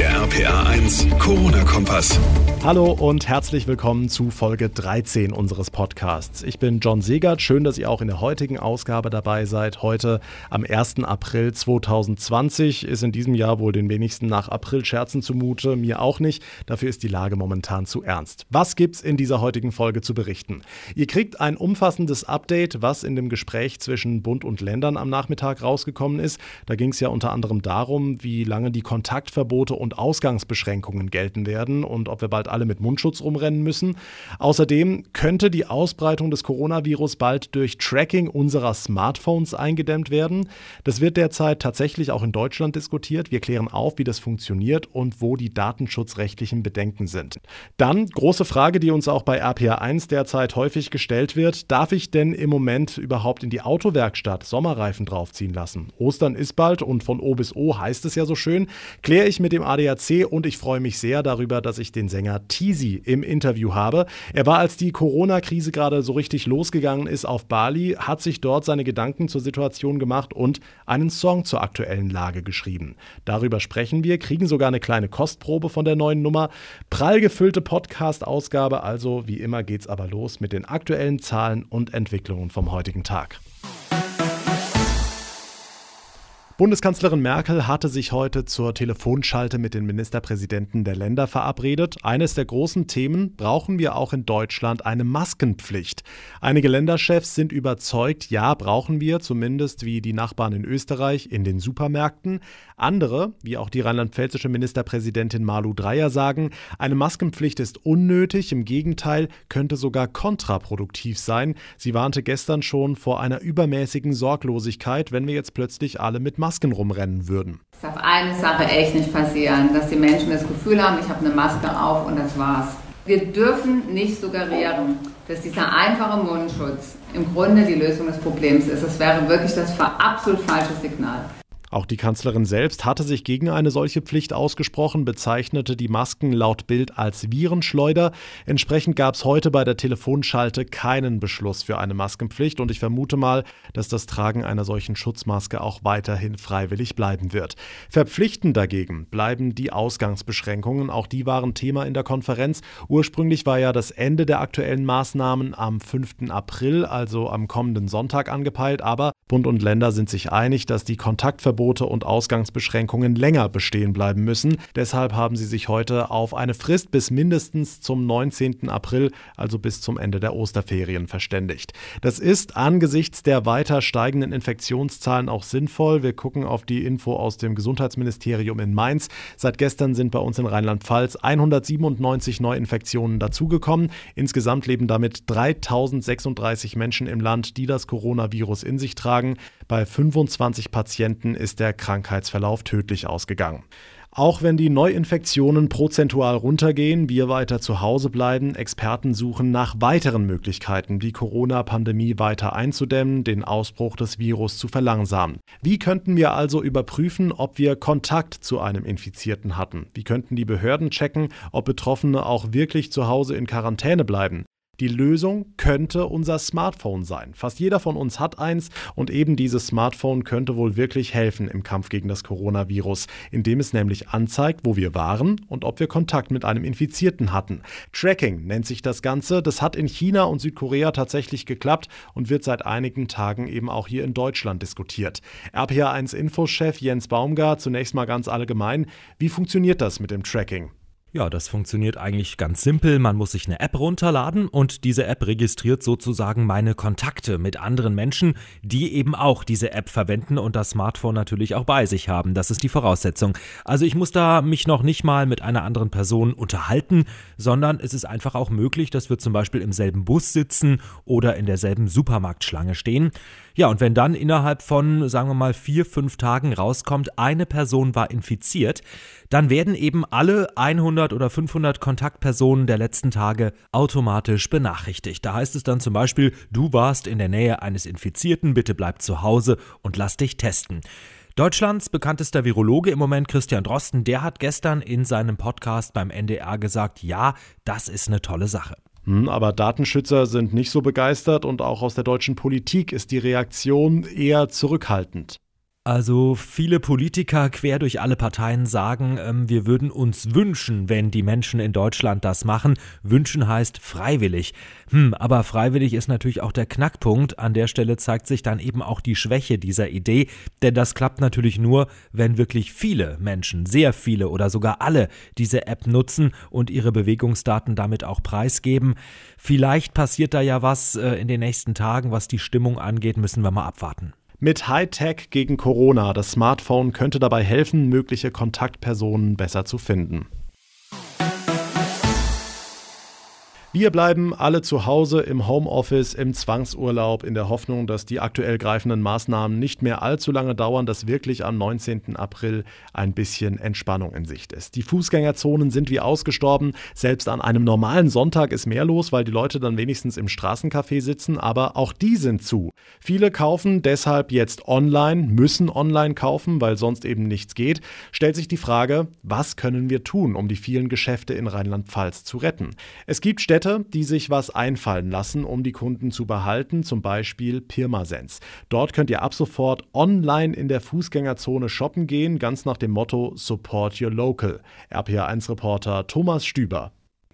Der RPA 1 Corona-Kompass. Hallo und herzlich willkommen zu Folge 13 unseres Podcasts. Ich bin John Segert. Schön, dass ihr auch in der heutigen Ausgabe dabei seid. Heute am 1. April 2020 ist in diesem Jahr wohl den wenigsten nach April-Scherzen zumute. Mir auch nicht. Dafür ist die Lage momentan zu ernst. Was gibt's in dieser heutigen Folge zu berichten? Ihr kriegt ein umfassendes Update, was in dem Gespräch zwischen Bund und Ländern am Nachmittag rausgekommen ist. Da ging es ja unter anderem darum, wie lange die Kontaktverbote und Ausgangsbeschränkungen gelten werden und ob wir bald alle mit Mundschutz rumrennen müssen. Außerdem könnte die Ausbreitung des Coronavirus bald durch Tracking unserer Smartphones eingedämmt werden. Das wird derzeit tatsächlich auch in Deutschland diskutiert. Wir klären auf, wie das funktioniert und wo die datenschutzrechtlichen Bedenken sind. Dann große Frage, die uns auch bei RPA1 derzeit häufig gestellt wird. Darf ich denn im Moment überhaupt in die Autowerkstatt Sommerreifen draufziehen lassen? Ostern ist bald und von O bis O heißt es ja so schön. Kläre ich mit dem ADAC und ich freue mich sehr darüber, dass ich den Sänger Tisi im Interview habe. Er war, als die Corona-Krise gerade so richtig losgegangen ist auf Bali, hat sich dort seine Gedanken zur Situation gemacht und einen Song zur aktuellen Lage geschrieben. Darüber sprechen wir, kriegen sogar eine kleine Kostprobe von der neuen Nummer. Prall gefüllte Podcast-Ausgabe, also wie immer geht's aber los mit den aktuellen Zahlen und Entwicklungen vom heutigen Tag. Bundeskanzlerin Merkel hatte sich heute zur Telefonschalte mit den Ministerpräsidenten der Länder verabredet. Eines der großen Themen, brauchen wir auch in Deutschland eine Maskenpflicht. Einige Länderchefs sind überzeugt, ja, brauchen wir, zumindest wie die Nachbarn in Österreich, in den Supermärkten. Andere, wie auch die rheinland-pfälzische Ministerpräsidentin Malu Dreyer sagen, eine Maskenpflicht ist unnötig, im Gegenteil, könnte sogar kontraproduktiv sein. Sie warnte gestern schon vor einer übermäßigen Sorglosigkeit, wenn wir jetzt plötzlich alle mit Masken Masken rumrennen würden. Es darf eine Sache echt nicht passieren, dass die Menschen das Gefühl haben, ich habe eine Maske auf und das war's. Wir dürfen nicht suggerieren, dass dieser einfache Mundschutz im Grunde die Lösung des Problems ist. Das wäre wirklich das absolut falsche Signal. Auch die Kanzlerin selbst hatte sich gegen eine solche Pflicht ausgesprochen, bezeichnete die Masken laut Bild als Virenschleuder. Entsprechend gab es heute bei der Telefonschalte keinen Beschluss für eine Maskenpflicht und ich vermute mal, dass das Tragen einer solchen Schutzmaske auch weiterhin freiwillig bleiben wird. Verpflichtend dagegen bleiben die Ausgangsbeschränkungen. Auch die waren Thema in der Konferenz. Ursprünglich war ja das Ende der aktuellen Maßnahmen am 5. April, also am kommenden Sonntag angepeilt, aber Bund und Länder sind sich einig, dass die Kontaktverbote Verbote und Ausgangsbeschränkungen länger bestehen bleiben müssen. Deshalb haben sie sich heute auf eine Frist bis mindestens zum 19. April, also bis zum Ende der Osterferien, verständigt. Das ist angesichts der weiter steigenden Infektionszahlen auch sinnvoll. Wir gucken auf die Info aus dem Gesundheitsministerium in Mainz. Seit gestern sind bei uns in Rheinland-Pfalz 197 Neuinfektionen dazugekommen. Insgesamt leben damit 3036 Menschen im Land, die das Coronavirus in sich tragen. Bei 25 Patienten ist der Krankheitsverlauf tödlich ausgegangen. Auch wenn die Neuinfektionen prozentual runtergehen, wir weiter zu Hause bleiben, Experten suchen nach weiteren Möglichkeiten, die Corona-Pandemie weiter einzudämmen, den Ausbruch des Virus zu verlangsamen. Wie könnten wir also überprüfen, ob wir Kontakt zu einem Infizierten hatten? Wie könnten die Behörden checken, ob Betroffene auch wirklich zu Hause in Quarantäne bleiben? Die Lösung könnte unser Smartphone sein. Fast jeder von uns hat eins und eben dieses Smartphone könnte wohl wirklich helfen im Kampf gegen das Coronavirus, indem es nämlich anzeigt, wo wir waren und ob wir Kontakt mit einem Infizierten hatten. Tracking nennt sich das Ganze. Das hat in China und Südkorea tatsächlich geklappt und wird seit einigen Tagen eben auch hier in Deutschland diskutiert. RPA1 Infochef Jens Baumgart zunächst mal ganz allgemein. Wie funktioniert das mit dem Tracking? Ja, das funktioniert eigentlich ganz simpel. Man muss sich eine App runterladen und diese App registriert sozusagen meine Kontakte mit anderen Menschen, die eben auch diese App verwenden und das Smartphone natürlich auch bei sich haben. Das ist die Voraussetzung. Also ich muss da mich noch nicht mal mit einer anderen Person unterhalten, sondern es ist einfach auch möglich, dass wir zum Beispiel im selben Bus sitzen oder in derselben Supermarktschlange stehen. Ja, und wenn dann innerhalb von, sagen wir mal, vier, fünf Tagen rauskommt, eine Person war infiziert, dann werden eben alle 100 oder 500 Kontaktpersonen der letzten Tage automatisch benachrichtigt. Da heißt es dann zum Beispiel, du warst in der Nähe eines Infizierten, bitte bleib zu Hause und lass dich testen. Deutschlands bekanntester Virologe im Moment, Christian Drosten, der hat gestern in seinem Podcast beim NDR gesagt, ja, das ist eine tolle Sache. Hm, aber Datenschützer sind nicht so begeistert und auch aus der deutschen Politik ist die Reaktion eher zurückhaltend. Also viele Politiker quer durch alle Parteien sagen, ähm, wir würden uns wünschen, wenn die Menschen in Deutschland das machen. Wünschen heißt freiwillig. Hm, aber freiwillig ist natürlich auch der Knackpunkt. An der Stelle zeigt sich dann eben auch die Schwäche dieser Idee, denn das klappt natürlich nur, wenn wirklich viele Menschen, sehr viele oder sogar alle diese App nutzen und ihre Bewegungsdaten damit auch preisgeben. Vielleicht passiert da ja was äh, in den nächsten Tagen, was die Stimmung angeht, müssen wir mal abwarten. Mit Hightech gegen Corona. Das Smartphone könnte dabei helfen, mögliche Kontaktpersonen besser zu finden. Wir bleiben alle zu Hause im Homeoffice, im Zwangsurlaub, in der Hoffnung, dass die aktuell greifenden Maßnahmen nicht mehr allzu lange dauern, dass wirklich am 19. April ein bisschen Entspannung in Sicht ist. Die Fußgängerzonen sind wie ausgestorben. Selbst an einem normalen Sonntag ist mehr los, weil die Leute dann wenigstens im Straßencafé sitzen, aber auch die sind zu. Viele kaufen deshalb jetzt online, müssen online kaufen, weil sonst eben nichts geht. Stellt sich die Frage, was können wir tun, um die vielen Geschäfte in Rheinland-Pfalz zu retten? Es gibt Städte, die sich was einfallen lassen, um die Kunden zu behalten, zum Beispiel Pirmasens. Dort könnt ihr ab sofort online in der Fußgängerzone shoppen gehen, ganz nach dem Motto Support Your Local. RPA1-Reporter Thomas Stüber.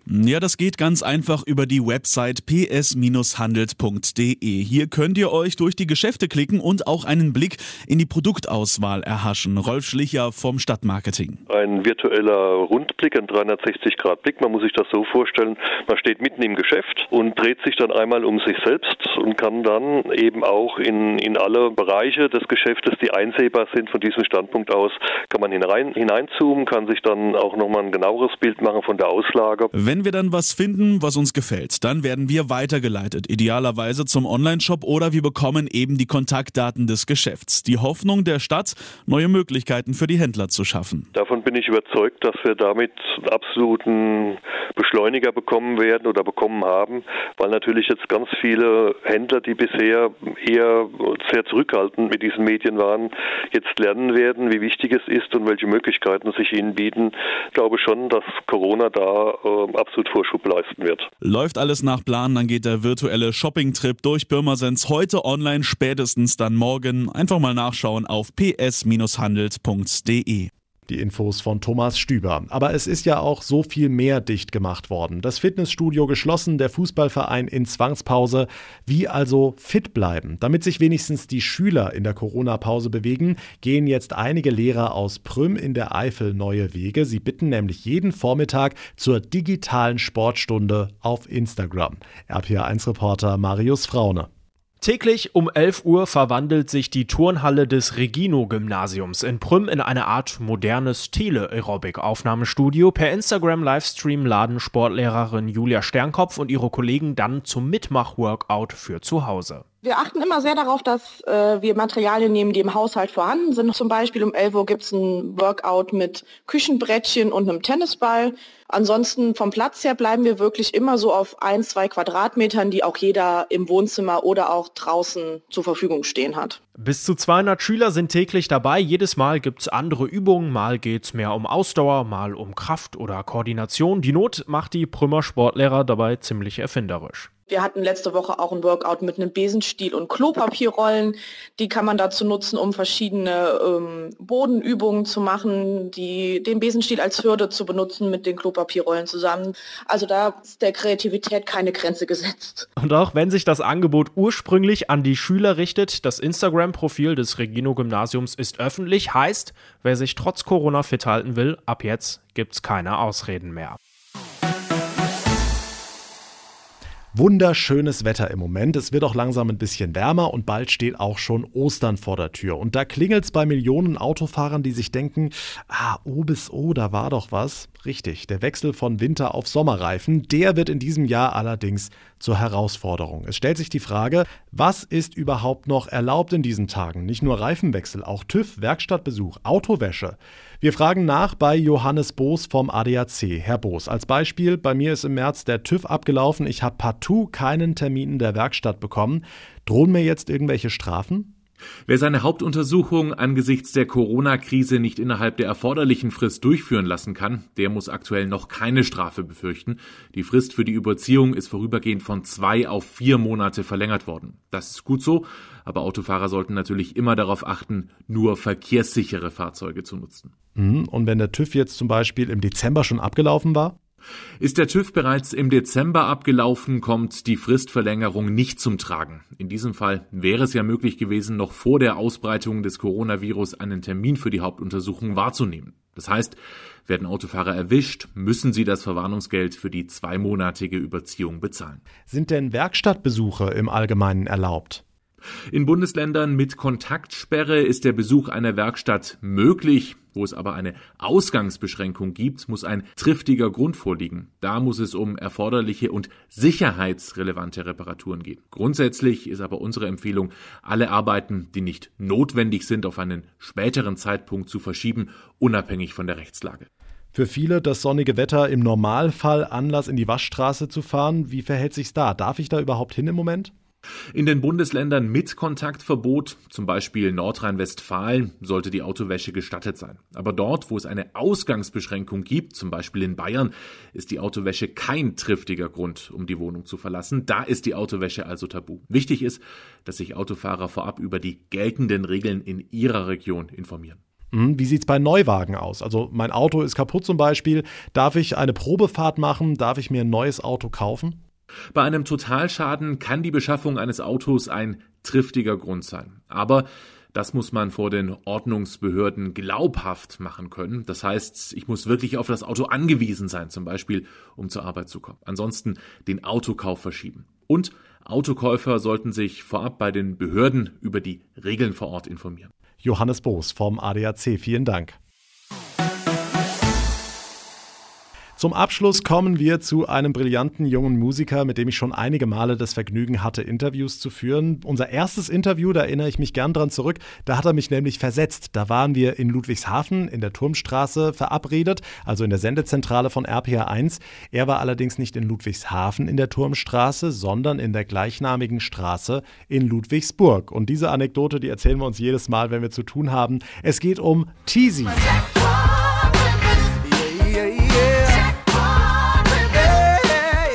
Ja, das geht ganz einfach über die Website ps-handelt.de. Hier könnt ihr euch durch die Geschäfte klicken und auch einen Blick in die Produktauswahl erhaschen. Rolf Schlicher vom Stadtmarketing. Ein virtueller Rundblick, ein 360-Grad-Blick. Man muss sich das so vorstellen, man steht mitten im Geschäft und dreht sich dann einmal um sich selbst und kann dann eben auch in, in alle Bereiche des Geschäftes, die einsehbar sind von diesem Standpunkt aus, kann man hinein, hineinzoomen, kann sich dann auch nochmal ein genaueres Bild machen von der Auslage. Wenn wenn wir dann was finden, was uns gefällt, dann werden wir weitergeleitet, idealerweise zum Onlineshop oder wir bekommen eben die Kontaktdaten des Geschäfts. Die Hoffnung der Stadt, neue Möglichkeiten für die Händler zu schaffen. Davon bin ich überzeugt, dass wir damit absoluten Beschleuniger bekommen werden oder bekommen haben, weil natürlich jetzt ganz viele Händler, die bisher eher sehr zurückhaltend mit diesen Medien waren, jetzt lernen werden, wie wichtig es ist und welche Möglichkeiten sich ihnen bieten. Ich glaube schon, dass Corona da äh, absolut Vorschub leisten wird. Läuft alles nach Plan, dann geht der virtuelle Shopping-Trip durch Birmasens heute online, spätestens dann morgen. Einfach mal nachschauen auf ps-handelt.de. Die Infos von Thomas Stüber. Aber es ist ja auch so viel mehr dicht gemacht worden. Das Fitnessstudio geschlossen, der Fußballverein in Zwangspause. Wie also fit bleiben? Damit sich wenigstens die Schüler in der Corona-Pause bewegen, gehen jetzt einige Lehrer aus Prüm in der Eifel neue Wege. Sie bitten nämlich jeden Vormittag zur digitalen Sportstunde auf Instagram. RPA1-Reporter Marius Fraune. Täglich um 11 Uhr verwandelt sich die Turnhalle des Regino-Gymnasiums in Prüm in eine Art modernes Tele-Aerobic-Aufnahmestudio. Per Instagram-Livestream laden Sportlehrerin Julia Sternkopf und ihre Kollegen dann zum Mitmach-Workout für zu Hause. Wir achten immer sehr darauf, dass äh, wir Materialien nehmen, die im Haushalt vorhanden sind. Zum Beispiel um 11 Uhr gibt es ein Workout mit Küchenbrettchen und einem Tennisball. Ansonsten vom Platz her bleiben wir wirklich immer so auf ein, zwei Quadratmetern, die auch jeder im Wohnzimmer oder auch draußen zur Verfügung stehen hat. Bis zu 200 Schüler sind täglich dabei. Jedes Mal gibt es andere Übungen. Mal geht es mehr um Ausdauer, mal um Kraft oder Koordination. Die Not macht die Prümmer Sportlehrer dabei ziemlich erfinderisch. Wir hatten letzte Woche auch ein Workout mit einem Besenstiel und Klopapierrollen. Die kann man dazu nutzen, um verschiedene ähm, Bodenübungen zu machen, die, den Besenstiel als Hürde zu benutzen mit den Klopapierrollen zusammen. Also da ist der Kreativität keine Grenze gesetzt. Und auch wenn sich das Angebot ursprünglich an die Schüler richtet, das Instagram-Profil des Regino-Gymnasiums ist öffentlich, heißt, wer sich trotz Corona fit halten will, ab jetzt gibt's keine Ausreden mehr. Wunderschönes Wetter im Moment. Es wird auch langsam ein bisschen wärmer und bald steht auch schon Ostern vor der Tür. Und da klingelt es bei Millionen Autofahrern, die sich denken, ah, O bis O, da war doch was. Richtig, der Wechsel von Winter auf Sommerreifen, der wird in diesem Jahr allerdings zur Herausforderung. Es stellt sich die Frage, was ist überhaupt noch erlaubt in diesen Tagen? Nicht nur Reifenwechsel, auch TÜV, Werkstattbesuch, Autowäsche. Wir fragen nach bei Johannes Boos vom ADAC. Herr Boos, als Beispiel, bei mir ist im März der TÜV abgelaufen. Ich habe partout keinen Termin in der Werkstatt bekommen. Drohen mir jetzt irgendwelche Strafen? Wer seine Hauptuntersuchung angesichts der Corona-Krise nicht innerhalb der erforderlichen Frist durchführen lassen kann, der muss aktuell noch keine Strafe befürchten. Die Frist für die Überziehung ist vorübergehend von zwei auf vier Monate verlängert worden. Das ist gut so, aber Autofahrer sollten natürlich immer darauf achten, nur verkehrssichere Fahrzeuge zu nutzen. Mhm. Und wenn der TÜV jetzt zum Beispiel im Dezember schon abgelaufen war? Ist der TÜV bereits im Dezember abgelaufen, kommt die Fristverlängerung nicht zum Tragen. In diesem Fall wäre es ja möglich gewesen, noch vor der Ausbreitung des Coronavirus einen Termin für die Hauptuntersuchung wahrzunehmen. Das heißt, werden Autofahrer erwischt, müssen sie das Verwarnungsgeld für die zweimonatige Überziehung bezahlen. Sind denn Werkstattbesuche im Allgemeinen erlaubt? In Bundesländern mit Kontaktsperre ist der Besuch einer Werkstatt möglich. Wo es aber eine Ausgangsbeschränkung gibt, muss ein triftiger Grund vorliegen. Da muss es um erforderliche und sicherheitsrelevante Reparaturen gehen. Grundsätzlich ist aber unsere Empfehlung, alle Arbeiten, die nicht notwendig sind, auf einen späteren Zeitpunkt zu verschieben, unabhängig von der Rechtslage. Für viele das sonnige Wetter im Normalfall Anlass in die Waschstraße zu fahren. Wie verhält sich's da? Darf ich da überhaupt hin im Moment? In den Bundesländern mit Kontaktverbot, zum Beispiel Nordrhein-Westfalen, sollte die Autowäsche gestattet sein. Aber dort, wo es eine Ausgangsbeschränkung gibt, zum Beispiel in Bayern, ist die Autowäsche kein triftiger Grund, um die Wohnung zu verlassen. Da ist die Autowäsche also tabu. Wichtig ist, dass sich Autofahrer vorab über die geltenden Regeln in ihrer Region informieren. Hm, wie sieht es bei Neuwagen aus? Also mein Auto ist kaputt zum Beispiel. Darf ich eine Probefahrt machen? Darf ich mir ein neues Auto kaufen? Bei einem Totalschaden kann die Beschaffung eines Autos ein triftiger Grund sein. Aber das muss man vor den Ordnungsbehörden glaubhaft machen können. Das heißt, ich muss wirklich auf das Auto angewiesen sein, zum Beispiel, um zur Arbeit zu kommen. Ansonsten den Autokauf verschieben. Und Autokäufer sollten sich vorab bei den Behörden über die Regeln vor Ort informieren. Johannes Boos vom ADAC, vielen Dank. Zum Abschluss kommen wir zu einem brillanten jungen Musiker, mit dem ich schon einige Male das Vergnügen hatte, Interviews zu führen. Unser erstes Interview, da erinnere ich mich gern dran zurück, da hat er mich nämlich versetzt. Da waren wir in Ludwigshafen in der Turmstraße verabredet, also in der Sendezentrale von RPA 1. Er war allerdings nicht in Ludwigshafen in der Turmstraße, sondern in der gleichnamigen Straße in Ludwigsburg. Und diese Anekdote, die erzählen wir uns jedes Mal, wenn wir zu tun haben. Es geht um Teasy.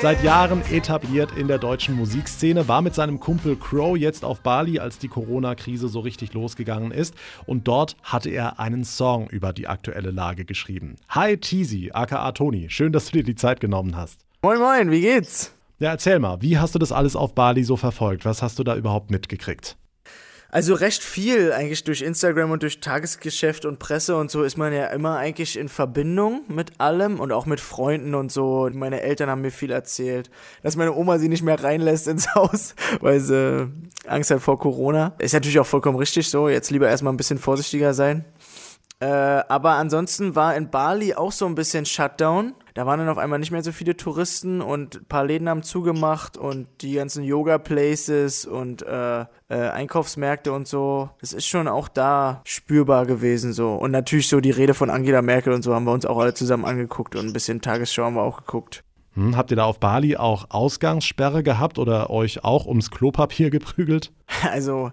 Seit Jahren etabliert in der deutschen Musikszene, war mit seinem Kumpel Crow jetzt auf Bali, als die Corona-Krise so richtig losgegangen ist. Und dort hatte er einen Song über die aktuelle Lage geschrieben. Hi Teasy, aka Toni, schön, dass du dir die Zeit genommen hast. Moin Moin, wie geht's? Ja, erzähl mal, wie hast du das alles auf Bali so verfolgt? Was hast du da überhaupt mitgekriegt? Also recht viel eigentlich durch Instagram und durch Tagesgeschäft und Presse und so ist man ja immer eigentlich in Verbindung mit allem und auch mit Freunden und so. Meine Eltern haben mir viel erzählt, dass meine Oma sie nicht mehr reinlässt ins Haus, weil sie Angst hat vor Corona. Ist natürlich auch vollkommen richtig so. Jetzt lieber erstmal ein bisschen vorsichtiger sein. Äh, aber ansonsten war in Bali auch so ein bisschen Shutdown. Da waren dann auf einmal nicht mehr so viele Touristen und ein paar Läden haben zugemacht und die ganzen Yoga-Places und äh, äh, Einkaufsmärkte und so. Das ist schon auch da spürbar gewesen so. Und natürlich so die Rede von Angela Merkel und so haben wir uns auch alle zusammen angeguckt und ein bisschen Tagesschau haben wir auch geguckt. Hm, habt ihr da auf Bali auch Ausgangssperre gehabt oder euch auch ums Klopapier geprügelt? Also,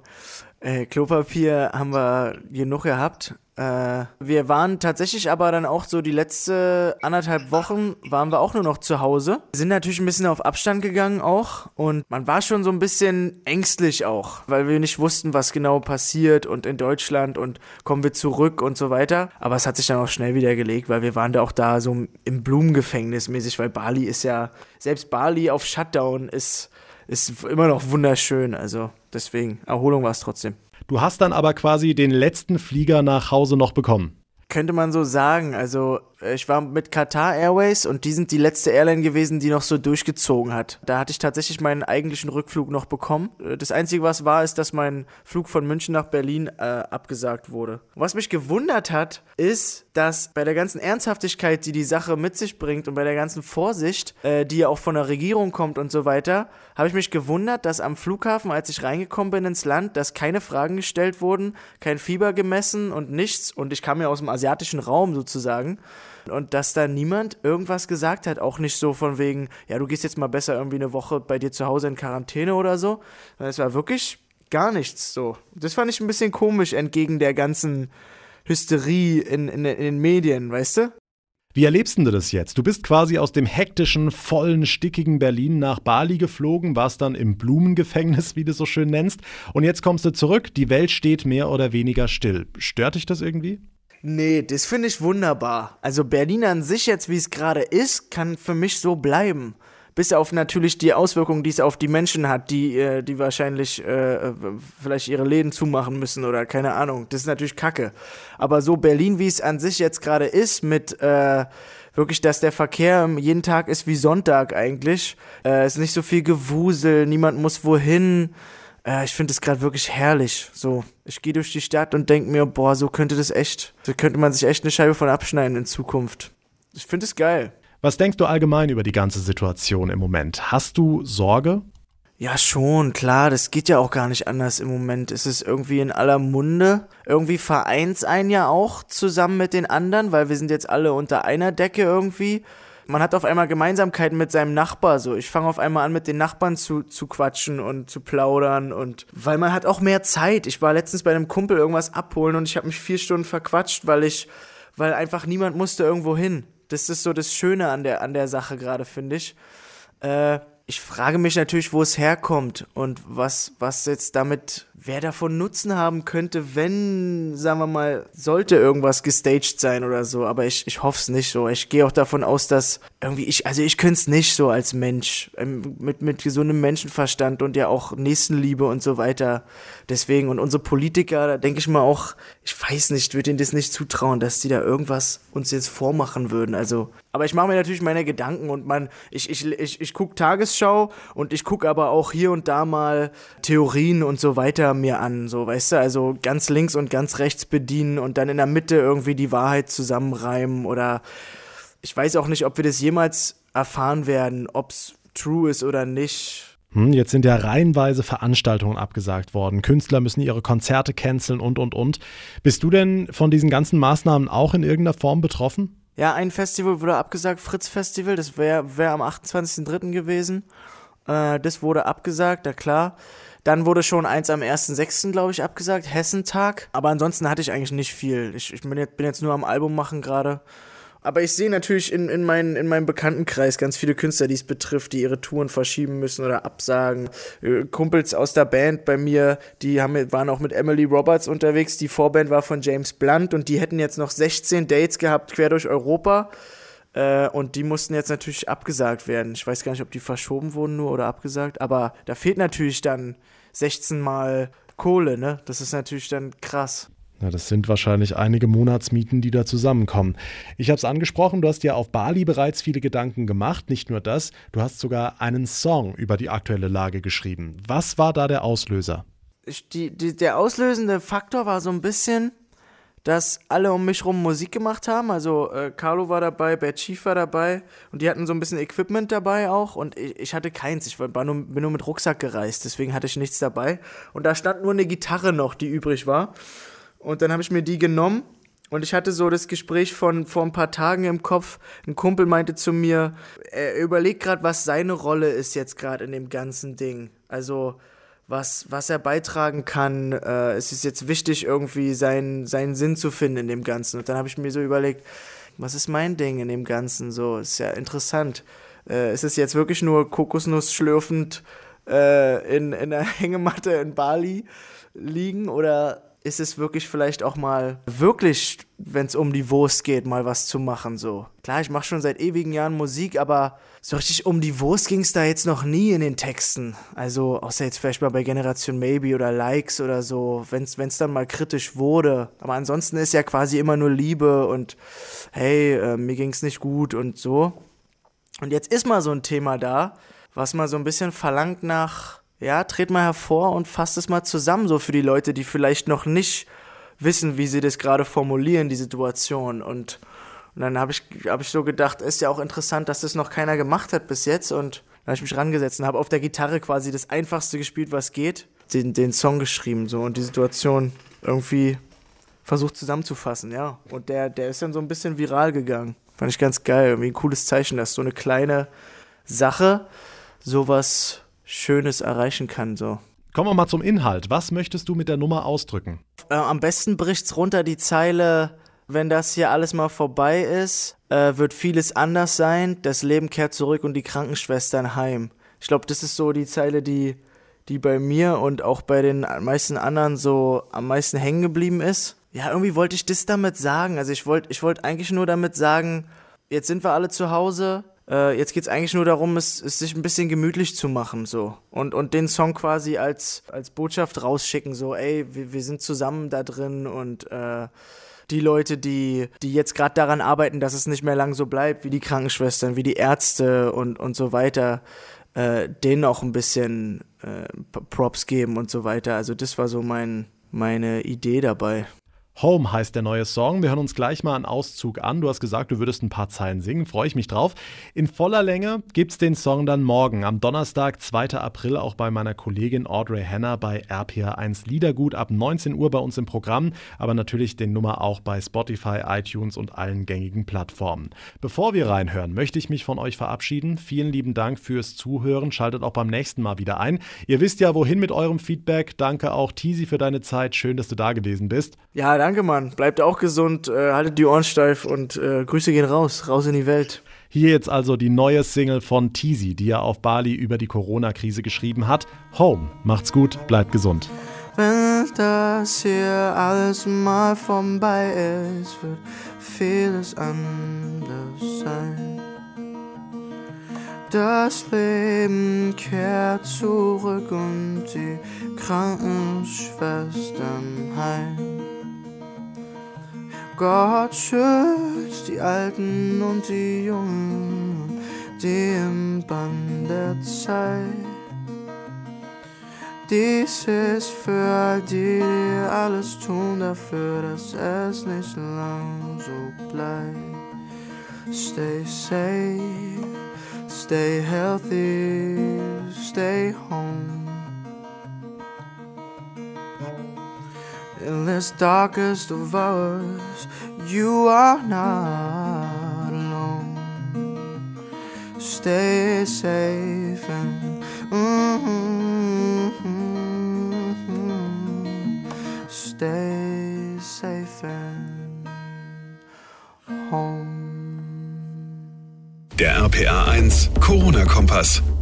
äh, Klopapier haben wir genug gehabt. Äh, wir waren tatsächlich aber dann auch so die letzte anderthalb Wochen waren wir auch nur noch zu Hause. Sind natürlich ein bisschen auf Abstand gegangen auch und man war schon so ein bisschen ängstlich auch, weil wir nicht wussten, was genau passiert und in Deutschland und kommen wir zurück und so weiter. Aber es hat sich dann auch schnell wieder gelegt, weil wir waren da auch da so im Blumengefängnis mäßig, weil Bali ist ja, selbst Bali auf Shutdown ist, ist immer noch wunderschön. Also deswegen, Erholung war es trotzdem. Du hast dann aber quasi den letzten Flieger nach Hause noch bekommen. Könnte man so sagen. Also äh, ich war mit Qatar Airways und die sind die letzte Airline gewesen, die noch so durchgezogen hat. Da hatte ich tatsächlich meinen eigentlichen Rückflug noch bekommen. Äh, das Einzige, was war, ist, dass mein Flug von München nach Berlin äh, abgesagt wurde. Was mich gewundert hat, ist, dass bei der ganzen Ernsthaftigkeit, die die Sache mit sich bringt und bei der ganzen Vorsicht, äh, die ja auch von der Regierung kommt und so weiter, habe ich mich gewundert, dass am Flughafen, als ich reingekommen bin ins Land, dass keine Fragen gestellt wurden, kein Fieber gemessen und nichts. Und ich kam ja aus dem asiatischen Raum sozusagen. Und dass da niemand irgendwas gesagt hat, auch nicht so von wegen, ja, du gehst jetzt mal besser irgendwie eine Woche bei dir zu Hause in Quarantäne oder so. Es war wirklich gar nichts so. Das fand ich ein bisschen komisch entgegen der ganzen Hysterie in, in, in den Medien, weißt du? Wie erlebst du das jetzt? Du bist quasi aus dem hektischen, vollen, stickigen Berlin nach Bali geflogen, warst dann im Blumengefängnis, wie du so schön nennst, und jetzt kommst du zurück, die Welt steht mehr oder weniger still. Stört dich das irgendwie? Nee, das finde ich wunderbar. Also Berlin an sich jetzt, wie es gerade ist, kann für mich so bleiben bis auf natürlich die Auswirkungen, die es auf die Menschen hat, die, äh, die wahrscheinlich äh, vielleicht ihre Läden zumachen müssen oder keine Ahnung. Das ist natürlich Kacke. Aber so Berlin, wie es an sich jetzt gerade ist, mit äh, wirklich, dass der Verkehr jeden Tag ist wie Sonntag eigentlich, äh, ist nicht so viel Gewusel, niemand muss wohin. Äh, ich finde es gerade wirklich herrlich. So, ich gehe durch die Stadt und denke mir, boah, so könnte das echt, so könnte man sich echt eine Scheibe von abschneiden in Zukunft. Ich finde es geil. Was denkst du allgemein über die ganze Situation im Moment? Hast du Sorge? Ja, schon, klar, das geht ja auch gar nicht anders im Moment. Es ist irgendwie in aller Munde. Irgendwie vereint ein ja auch zusammen mit den anderen, weil wir sind jetzt alle unter einer Decke irgendwie. Man hat auf einmal Gemeinsamkeiten mit seinem Nachbar, so. Ich fange auf einmal an, mit den Nachbarn zu, zu quatschen und zu plaudern und, weil man hat auch mehr Zeit. Ich war letztens bei einem Kumpel irgendwas abholen und ich habe mich vier Stunden verquatscht, weil ich, weil einfach niemand musste irgendwo hin. Das ist so das Schöne an der, an der Sache gerade, finde ich. Äh, ich frage mich natürlich, wo es herkommt und was, was jetzt damit, wer davon Nutzen haben könnte, wenn, sagen wir mal, sollte irgendwas gestaged sein oder so. Aber ich, ich hoffe es nicht so. Ich gehe auch davon aus, dass irgendwie ich, also ich könnte es nicht so als Mensch, ähm, mit, mit gesundem Menschenverstand und ja auch Nächstenliebe und so weiter. Deswegen, und unsere Politiker, da denke ich mal auch, ich weiß nicht, würde ihnen das nicht zutrauen, dass die da irgendwas uns jetzt vormachen würden. Also, aber ich mache mir natürlich meine Gedanken und man, ich, ich, ich, ich gucke Tagesschau und ich gucke aber auch hier und da mal Theorien und so weiter mir an, so, weißt du, also ganz links und ganz rechts bedienen und dann in der Mitte irgendwie die Wahrheit zusammenreimen oder ich weiß auch nicht, ob wir das jemals erfahren werden, ob es true ist oder nicht. Hm, jetzt sind ja reihenweise Veranstaltungen abgesagt worden. Künstler müssen ihre Konzerte canceln und, und, und. Bist du denn von diesen ganzen Maßnahmen auch in irgendeiner Form betroffen? Ja, ein Festival wurde abgesagt, Fritz Festival, das wäre wär am 28.03. gewesen. Äh, das wurde abgesagt, ja klar. Dann wurde schon eins am 1.6., glaube ich, abgesagt, Hessentag. Aber ansonsten hatte ich eigentlich nicht viel. Ich, ich bin, jetzt, bin jetzt nur am Album machen gerade. Aber ich sehe natürlich in, in, mein, in meinem Bekanntenkreis ganz viele Künstler, die es betrifft, die ihre Touren verschieben müssen oder absagen. Äh, Kumpels aus der Band bei mir, die haben, waren auch mit Emily Roberts unterwegs. Die Vorband war von James Blunt und die hätten jetzt noch 16 Dates gehabt quer durch Europa. Äh, und die mussten jetzt natürlich abgesagt werden. Ich weiß gar nicht, ob die verschoben wurden nur oder abgesagt. Aber da fehlt natürlich dann 16 Mal Kohle, ne? Das ist natürlich dann krass. Ja, das sind wahrscheinlich einige Monatsmieten, die da zusammenkommen. Ich habe es angesprochen, du hast ja auf Bali bereits viele Gedanken gemacht. Nicht nur das, du hast sogar einen Song über die aktuelle Lage geschrieben. Was war da der Auslöser? Die, die, der auslösende Faktor war so ein bisschen, dass alle um mich rum Musik gemacht haben. Also äh, Carlo war dabei, Bad Chief war dabei und die hatten so ein bisschen Equipment dabei auch und ich, ich hatte keins. Ich war nur, bin nur mit Rucksack gereist, deswegen hatte ich nichts dabei. Und da stand nur eine Gitarre noch, die übrig war. Und dann habe ich mir die genommen und ich hatte so das Gespräch von vor ein paar Tagen im Kopf. Ein Kumpel meinte zu mir, er überlegt gerade, was seine Rolle ist jetzt gerade in dem ganzen Ding. Also was, was er beitragen kann. Äh, es ist jetzt wichtig, irgendwie seinen, seinen Sinn zu finden in dem Ganzen. Und dann habe ich mir so überlegt, was ist mein Ding in dem Ganzen? So, ist ja interessant. Äh, ist es jetzt wirklich nur Kokosnuss schlürfend äh, in, in der Hängematte in Bali liegen oder ist es wirklich vielleicht auch mal wirklich, wenn es um die Wurst geht, mal was zu machen so. Klar, ich mache schon seit ewigen Jahren Musik, aber so richtig um die Wurst ging es da jetzt noch nie in den Texten. Also außer jetzt vielleicht mal bei Generation Maybe oder Likes oder so, wenn es dann mal kritisch wurde. Aber ansonsten ist ja quasi immer nur Liebe und hey, äh, mir ging's nicht gut und so. Und jetzt ist mal so ein Thema da, was mal so ein bisschen verlangt nach ja, tret mal hervor und fasst es mal zusammen, so für die Leute, die vielleicht noch nicht wissen, wie sie das gerade formulieren, die Situation. Und, und dann habe ich, hab ich so gedacht, ist ja auch interessant, dass das noch keiner gemacht hat bis jetzt. Und dann habe ich mich rangesetzt und habe auf der Gitarre quasi das Einfachste gespielt, was geht, den, den Song geschrieben so und die Situation irgendwie versucht zusammenzufassen, ja. Und der, der ist dann so ein bisschen viral gegangen. Fand ich ganz geil, irgendwie ein cooles Zeichen, dass so eine kleine Sache sowas Schönes erreichen kann. So. Kommen wir mal zum Inhalt. Was möchtest du mit der Nummer ausdrücken? Äh, am besten bricht's runter die Zeile, wenn das hier alles mal vorbei ist, äh, wird vieles anders sein. Das Leben kehrt zurück und die Krankenschwestern heim. Ich glaube, das ist so die Zeile, die, die bei mir und auch bei den meisten anderen so am meisten hängen geblieben ist. Ja, irgendwie wollte ich das damit sagen. Also ich wollte ich wollte eigentlich nur damit sagen, jetzt sind wir alle zu Hause. Äh, jetzt geht's eigentlich nur darum, es, es sich ein bisschen gemütlich zu machen, so. Und, und den Song quasi als, als Botschaft rausschicken, so, ey, wir, wir sind zusammen da drin und äh, die Leute, die, die jetzt gerade daran arbeiten, dass es nicht mehr lang so bleibt, wie die Krankenschwestern, wie die Ärzte und, und so weiter, äh, denen auch ein bisschen äh, Props geben und so weiter. Also das war so mein, meine Idee dabei. Home heißt der neue Song. Wir hören uns gleich mal einen Auszug an. Du hast gesagt, du würdest ein paar Zeilen singen. Freue ich mich drauf. In voller Länge gibt es den Song dann morgen, am Donnerstag, 2. April, auch bei meiner Kollegin Audrey Hanna bei RPR1 Liedergut ab 19 Uhr bei uns im Programm. Aber natürlich den Nummer auch bei Spotify, iTunes und allen gängigen Plattformen. Bevor wir reinhören, möchte ich mich von euch verabschieden. Vielen lieben Dank fürs Zuhören. Schaltet auch beim nächsten Mal wieder ein. Ihr wisst ja, wohin mit eurem Feedback. Danke auch, Tisi, für deine Zeit. Schön, dass du da gewesen bist. Ja, danke, Mann. Bleibt auch gesund, äh, haltet die Ohren steif und äh, Grüße gehen raus, raus in die Welt. Hier jetzt also die neue Single von Teasy, die er auf Bali über die Corona-Krise geschrieben hat. Home. Macht's gut, bleibt gesund. Wenn das hier alles mal vorbei ist, wird vieles anders sein. Das Leben kehrt zurück und die Krankenschwestern heim. Gott schützt die Alten und die Jungen, die im Bann der Zeit. Dies ist für all die, die alles tun dafür, dass es nicht lang so bleibt. Stay safe, stay healthy, stay home. In this darkest of hours, you are not alone. Stay safe and mm-hmm, stay safe and home. Der RPA 1 Corona-Kompass.